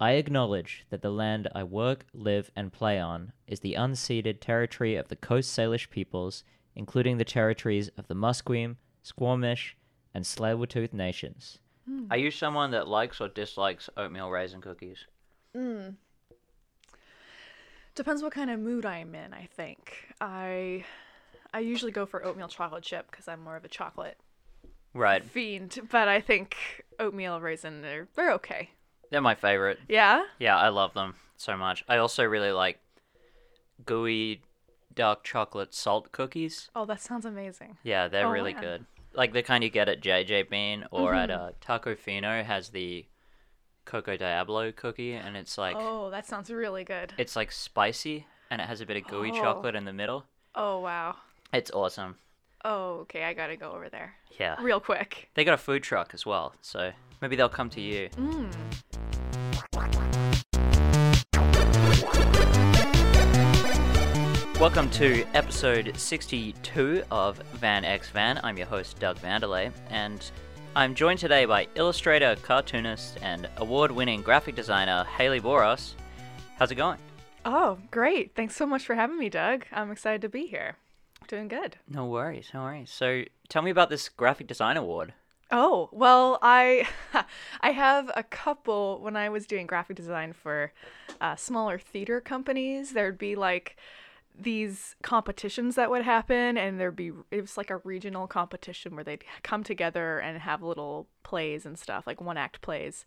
I acknowledge that the land I work, live, and play on is the unceded territory of the Coast Salish peoples, including the territories of the Musqueam, Squamish, and Tsleil-Waututh nations. Are you someone that likes or dislikes oatmeal raisin cookies? Mm. Depends what kind of mood I'm in, I think. I I usually go for oatmeal chocolate chip because I'm more of a chocolate Right. fiend, but I think oatmeal raisin they're they're okay. They're my favorite. Yeah? Yeah, I love them so much. I also really like gooey dark chocolate salt cookies. Oh, that sounds amazing. Yeah, they're Oh, really man. good. Like the kind you get at JJ Bean or at Mm-hmm. uh, Tacofino has the Coco Diablo cookie, and it's like oh, that sounds really good. it's like spicy and it has a bit of gooey Oh. chocolate in the middle. Oh, wow. It's awesome. Oh, okay, I gotta go over there. Yeah, Real quick. they got a food truck as well, so maybe they'll come to you. Mm. Welcome to episode 62 of Van X Van. I'm your host, Doug Vandelay, and I'm joined today by illustrator, cartoonist, and award winning graphic designer Haley Boros. How's it going? Oh, great. Thanks so much for having me, Doug. I'm excited to be here. Doing good. No worries, no worries. So tell me about this graphic design award. Oh, well, I I have a couple when I was doing graphic design for uh, smaller theater companies, there'd be like these competitions that would happen and there'd be it was like a regional competition where they'd come together and have little plays and stuff, like one act plays.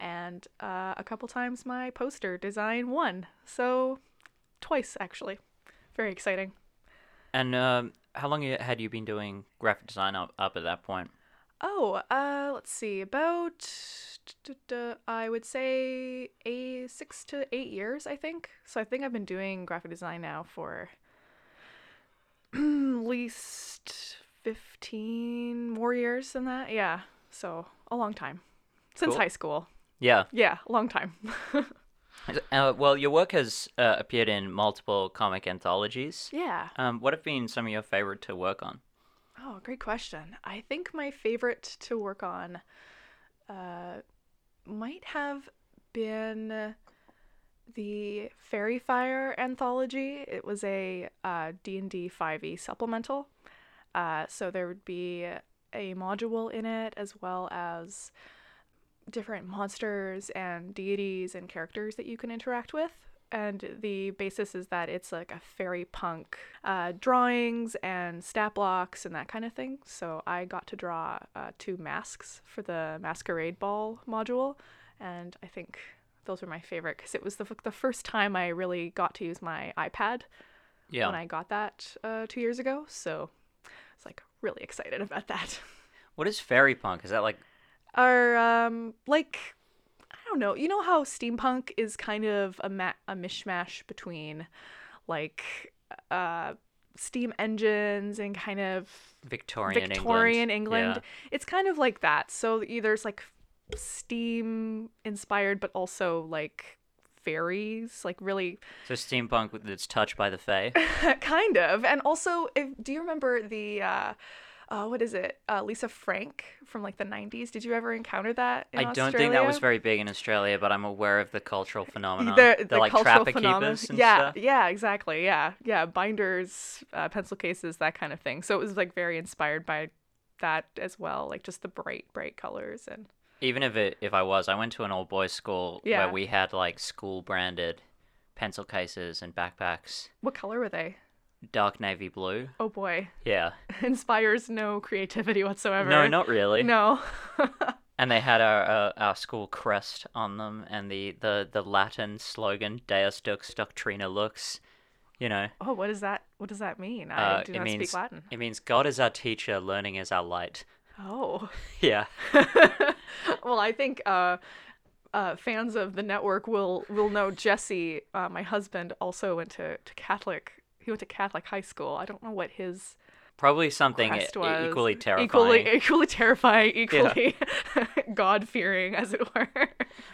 And uh, a couple times my poster design won. So twice actually. Very exciting. And um, how long had you been doing graphic design up, up at that point? Oh, uh, let's see. About I would say a six to eight years, I think. So I think I've been doing graphic design now for at least fifteen more years than that. Yeah, so a long time since Cool. high school. Yeah. Yeah, a long time. Uh, well, your work has uh, appeared in multiple comic anthologies. yeah. Um, what have been some of your favorite to work on? Oh, great question. I think my favorite to work on uh, might have been the Fairy Fire anthology. It was a uh, D&D 5e supplemental. Uh, so there would be a module in it as well as different monsters and deities and characters that you can interact with. And the basis is that it's like a fairy punk uh, drawings and stat blocks and that kind of thing. So I got to draw uh, two masks for the Masquerade Ball module, and I think those were my favorite because it was the, the first time I really got to use my iPad Yeah. when I got that uh, two years ago. So I was like really excited about that. What is fairy punk? Is that like are um like don't know. You know how steampunk is kind of a ma- a mishmash between like uh steam engines and kind of Victorian, Victorian England? England. It's kind of like that. So there's like steam inspired but also like fairies, like really So steampunk with- that's touched by the fae. kind of. And also if do you remember the uh uh, what is it? Uh, Lisa Frank from like the 90s. Did you ever encounter that? In I don't think that was very big in Australia, but I'm aware of the cultural phenomenon. the, They're like cultural trapper phenomenon. keepers and yeah, stuff. yeah, exactly. Yeah, yeah, binders, uh, pencil cases, that kind of thing. So it was like very inspired by that as well, like just the bright, bright colors and Even if it if I was, I went to an old boys school Yeah. where we had like school branded pencil cases and backpacks, what color were they? Dark navy blue. Oh boy, Yeah. inspires no creativity whatsoever. No, not really. no. And they had our uh, our school crest on them and the, the, the Latin slogan Deus Dux Doctrina Lux. You know, oh, what does that? What does that mean? I uh, do not means speak Latin. it means God is our teacher, learning is our light. Oh. Yeah. well, I think uh, uh, fans of the network will will know Jesse. Uh, my husband also went to, to Catholic. He went to Catholic high school. I don't know what his Probably something e- equally terrifying. Equally, equally terrifying. Equally God fearing, as it were.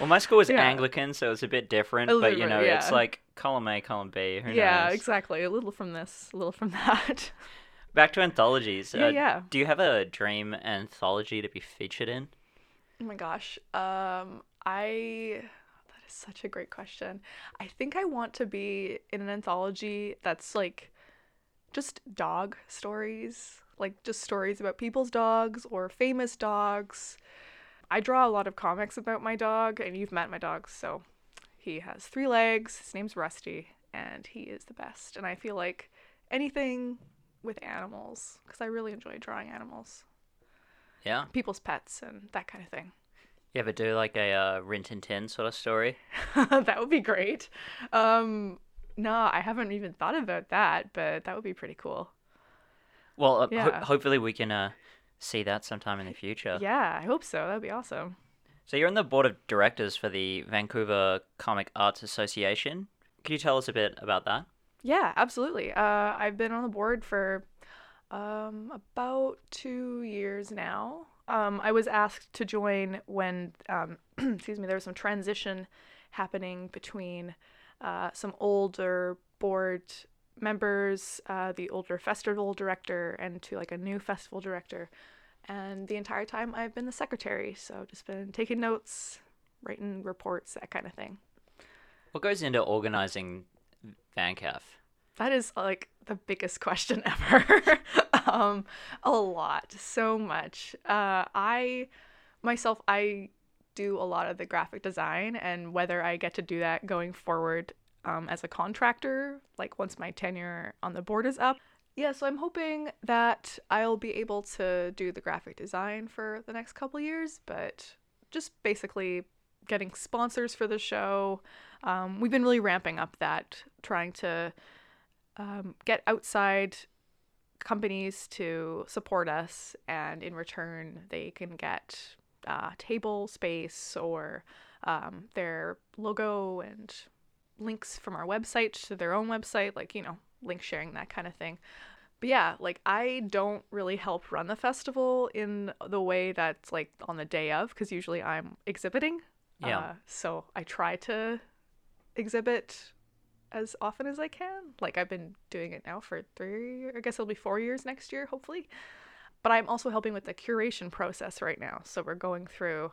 Well, my school was Yeah. Anglican, so it's a bit different. A but you know, it's like column A, column B. Who yeah, knows? exactly. A little from this, a little from that. Back to anthologies. Yeah, uh, yeah. Do you have a dream anthology to be featured in? Oh my gosh. Um, I is such a great question. I think I want to be in an anthology that's like just dog stories, like just stories about people's dogs or famous dogs. I draw a lot of comics about my dog, and you've met my dog, so he has three legs. His name's Rusty, and he is the best. And I feel like anything with animals, because I really enjoy drawing animals, Yeah. people's pets, and that kind of thing. You ever do like a uh, Rin Tin Tin sort of story? that would be great. Um, no, I haven't even thought about that, but that would be pretty cool. Well, uh, ho- hopefully we can uh, see that sometime in the future. Yeah, I hope so. That'd be awesome. So you're on the board of directors for the Vancouver Comic Arts Association. Could you tell us a bit about that? Yeah, absolutely. Uh, I've been on the board for um, about two years now. Um, I was asked to join when, um, excuse me, there was some transition happening between uh, some older board members, uh, the older festival director, and to like a new festival director. And the entire time I've been the secretary, so just been taking notes, writing reports, that kind of thing. What goes into organizing VanCAF? That is like the biggest question ever. um, a lot, so much. Uh, I myself, I do a lot of the graphic design, and whether I get to do that going forward um, as a contractor, like once my tenure on the board is up. Yeah, so I'm hoping that I'll be able to do the graphic design for the next couple years, but just basically getting sponsors for the show. Um, we've been really ramping up that, trying to um, get outside companies to support us, and in return, they can get uh, table space or um, their logo and links from our website to their own website, like, you know, link sharing, that kind of thing. But yeah, like I don't really help run the festival in the way that's like on the day of, because usually I'm exhibiting. Yeah. Uh, so I try to exhibit as often as I can. Like I've been doing it now for three, I guess it'll be four years next year, hopefully. But I'm also helping with the curation process right now. So we're going through,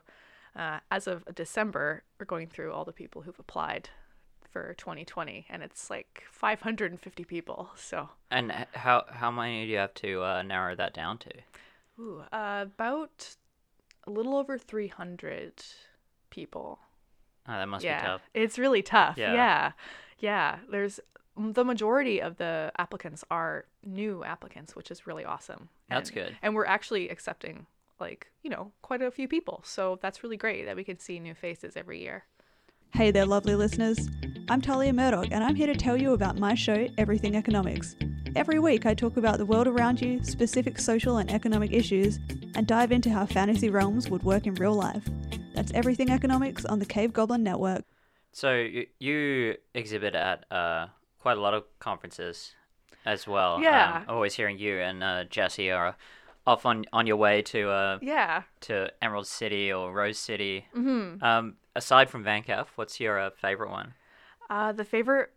uh, as of December, we're going through all the people who've applied for 2020, and it's like 550 people. So And how how many do you have to uh, narrow that down to? ooh, uh, about a little over 300 people. Oh, that must yeah, be tough. it's really tough. Yeah. Yeah. Yeah, There's the majority of the applicants are new applicants, which is really awesome. That's And- good. And we're actually accepting like you know quite a few people, so that's really great that we can see new faces every year. Hey there, lovely listeners. I'm Talia Murdoch, and I'm here to tell you about my show, Everything Economics. Every week, I talk about the world around you, specific social and economic issues, and dive into how fantasy realms would work in real life. That's Everything Economics on the Cave Goblin Network. So you, you exhibit at uh, quite a lot of conferences as well. Yeah. Um, Yeah. always hearing you and uh, Jesse are off on on your way to uh, Yeah. to Emerald City or Rose City. Mm-hmm. Um, aside from Vancouver, what's your uh, favorite one? Uh, the favorite.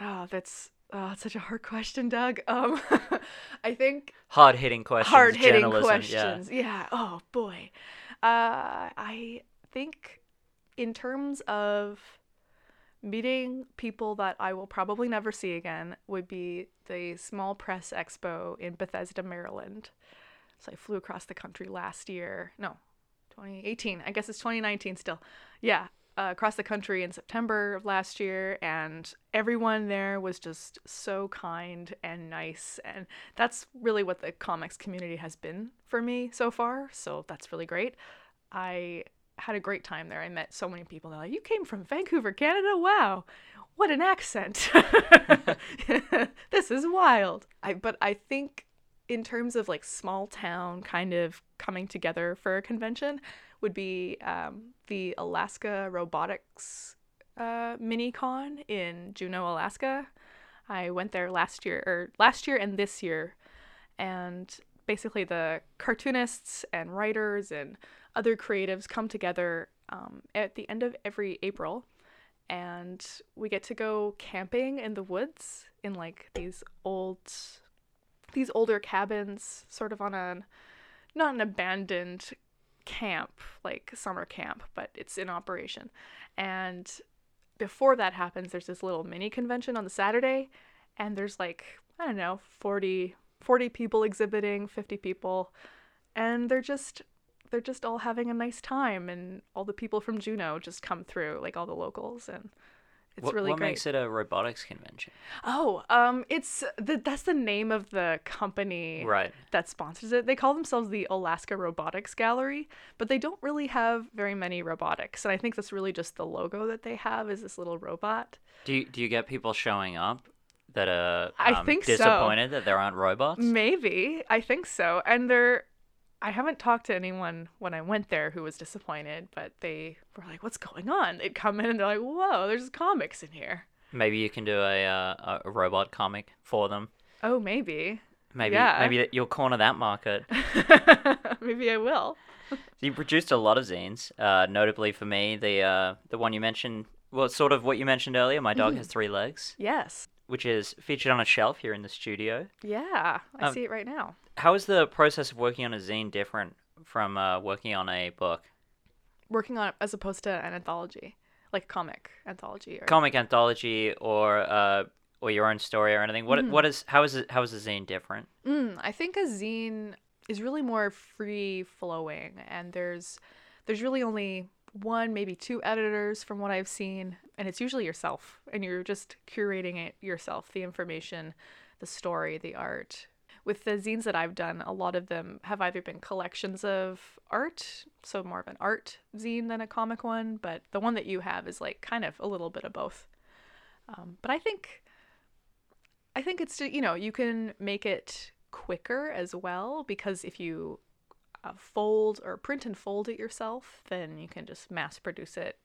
Oh, that's oh, such a hard question, Doug. Um, I think Hard hitting questions. hard hitting questions. Yeah. Oh boy. Uh, I think in terms of meeting people that I will probably never see again would be the Small Press Expo in Bethesda, Maryland. So I flew across the country last year. No, 2018. I guess it's 2019 still. Yeah, uh, across the country in September of last year, and everyone there was just so kind and nice. And that's really what the comics community has been for me so far. So that's really great. I had a great time there. I met so many people. They're like, "You came from Vancouver, Canada? Wow, what an accent! this is wild." I but I think in terms of like small town kind of coming together for a convention would be um, the Alaska Robotics uh, mini con in Juneau, Alaska. I went there last year or last year and this year, and basically the cartoonists and writers and other creatives come together um, at the end of every April, and we get to go camping in the woods in like these old, these older cabins, sort of on a, not an abandoned camp like summer camp, but it's in operation, and before that happens, there's this little mini convention on the Saturday, and there's like I don't know 40 40 people exhibiting, 50 people, and they're just they're just all having a nice time, and all the people from Juneau just come through, like all the locals, and it's what, really what great. makes it a robotics convention? Oh, um, it's the, that's the name of the company Right. that sponsors it. They call themselves the Alaska Robotics Gallery, but they don't really have very many robotics. And I think that's really just the logo that they have is this little robot. Do you, do you get people showing up that are I um, think so. disappointed that there aren't robots? Maybe. I think so. And they're I haven't talked to anyone when I went there who was disappointed, but they were like, "What's going on?" They'd come in and they're like, "Whoa, there's comics in here." Maybe you can do a uh, a robot comic for them. Oh, maybe. Maybe Yeah. maybe you'll corner that market. maybe I will. You produced a lot of zines, uh, notably for me, the uh, the one you mentioned. Well, sort of what you mentioned earlier. My dog has three legs, Yes. Which is featured on a shelf here in the studio. Yeah, I Um, see it right now. How is the process of working on a zine different from uh, working on a book? Working on it as opposed to an anthology, like comic anthology. Or... comic anthology or uh or your own story or anything what Mm-hmm. what is how is it how is a zine different Mm, I think a zine is really more free flowing, and there's there's really only one, maybe two editors from what I've seen, and it's usually yourself, and you're just curating it yourself, the information, the story, the art. With the zines that I've done, a lot of them have either been collections of art, so more of an art zine than a comic one, but the one that you have is like kind of a little bit of both. Um, but I think I think it's you know you can make it quicker as well because if you uh, fold or print and fold it yourself, then you can just mass produce it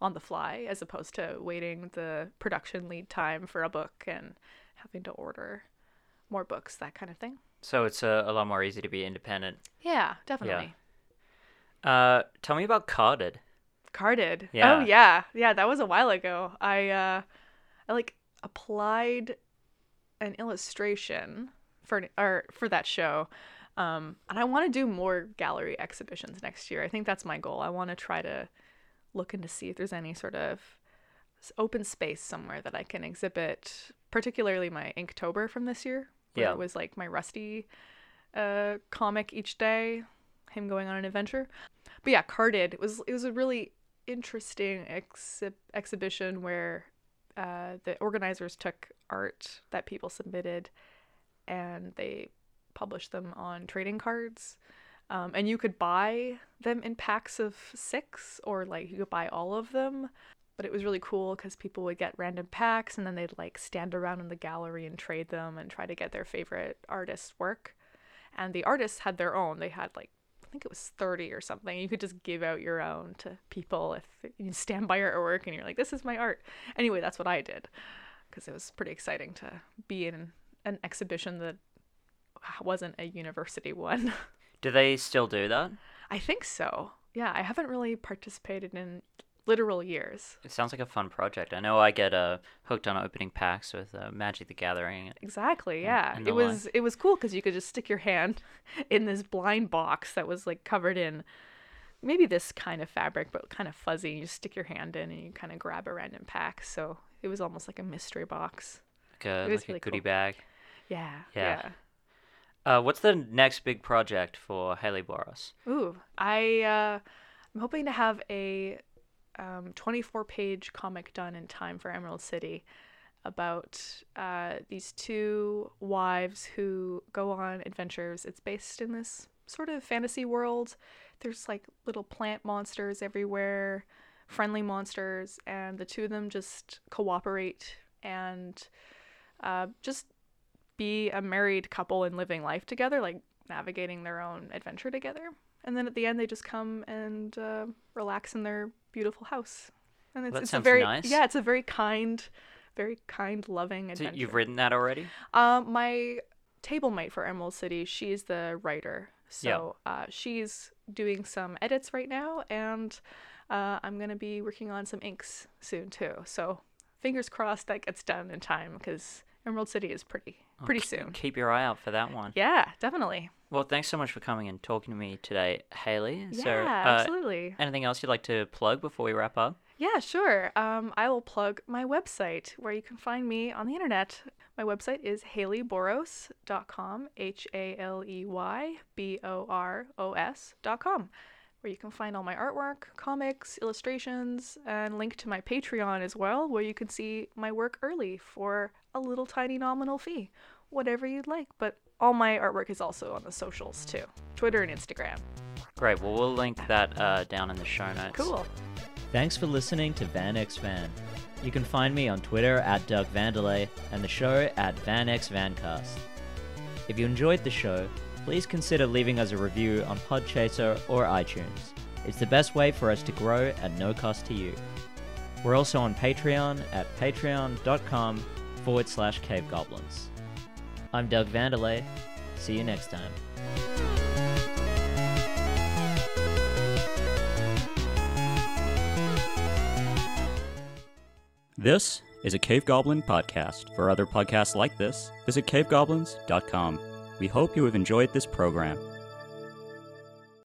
on the fly as opposed to waiting the production lead time for a book and having to order more books, that kind of thing. so it's uh, a lot more easy to be independent Yeah, definitely. uh tell me about carded Carded. Yeah. Oh yeah. Yeah, that was a while ago. I uh I like applied an illustration for or for that show. Um and I want to do more gallery exhibitions next year. I think that's my goal. I want to try to look to see if there's any sort of open space somewhere that I can exhibit, particularly my Inktober from this year. Where Yeah. It was like my Rusty uh comic each day, him going on an adventure. But yeah, Carded it was it was a really interesting exhi- exhibition where uh, the organizers took art that people submitted and they published them on trading cards. Um, and you could buy them in packs of six, or like you could buy all of them. But it was really cool because people would get random packs and then they'd like stand around in the gallery and trade them and try to get their favorite artist's work. And the artists had their own. They had like I think it was 30 or something. You could just give out your own to people if you stand by your artwork and you're like, this is my art. Anyway, that's what I did because it was pretty exciting to be in an exhibition that wasn't a university one. do they still do that I think so. Yeah, I haven't really participated in literal years. it sounds like a fun project i know i get uh hooked on opening packs with uh, magic the gathering Exactly. Yeah. and It was it was cool cuz you could just stick your hand in this blind box that was like covered in maybe this kind of fabric but kind of fuzzy. You just stick your hand in and you kind of grab a random pack. So it was almost like a mystery box. like a, It was like a really goodie cool. bag Yeah. Yeah. Uh what's the next big project for haley boros Ooh, I uh, I'm hoping to have a um, 24 page comic done in time for Emerald City about uh, these two wives who go on adventures. It's based in this sort of fantasy world. There's like little plant monsters everywhere, friendly monsters, and the two of them just cooperate and uh, just be a married couple and living life together, like navigating their own adventure together. And then at the end, they just come and uh, relax in their beautiful house. And it's, That it's a very nice. yeah, it's a very kind, very kind, loving so adventure. you've written that already Um, my table mate for Emerald City, she's the writer. So uh, she's doing some edits right now, and uh, I'm gonna be working on some inks soon too. So fingers crossed that gets done in time because Emerald City is pretty pretty K- soon. keep your eye out for that one Yeah, definitely. well thanks so much for coming and talking to me today haley Yeah, so uh, absolutely. anything else you'd like to plug before we wrap up Yeah, sure. Um, I will plug my website where you can find me on the internet. My website is haleyboros.com, H A L E Y B O R O S.com, where you can find all my artwork, comics, illustrations, and link to my Patreon as well, where you can see my work early for a little tiny nominal fee. Whatever you'd like, but all my artwork is also on the socials too Twitter and Instagram. Great. Well, we'll link that uh, down in the show notes. Cool. Thanks for listening to Van X Van. You can find me on Twitter at Doug Vandelay and the show at VanXVancast. If you enjoyed the show, please consider leaving us a review on Podchaser or iTunes. It's the best way for us to grow at no cost to you. We're also on Patreon at patreon.com forward slash cavegoblins. I'm Doug Vandelay. See you next time. This is a Cave Goblin podcast. For other podcasts like this, visit cavegoblins.com. We hope you have enjoyed this program.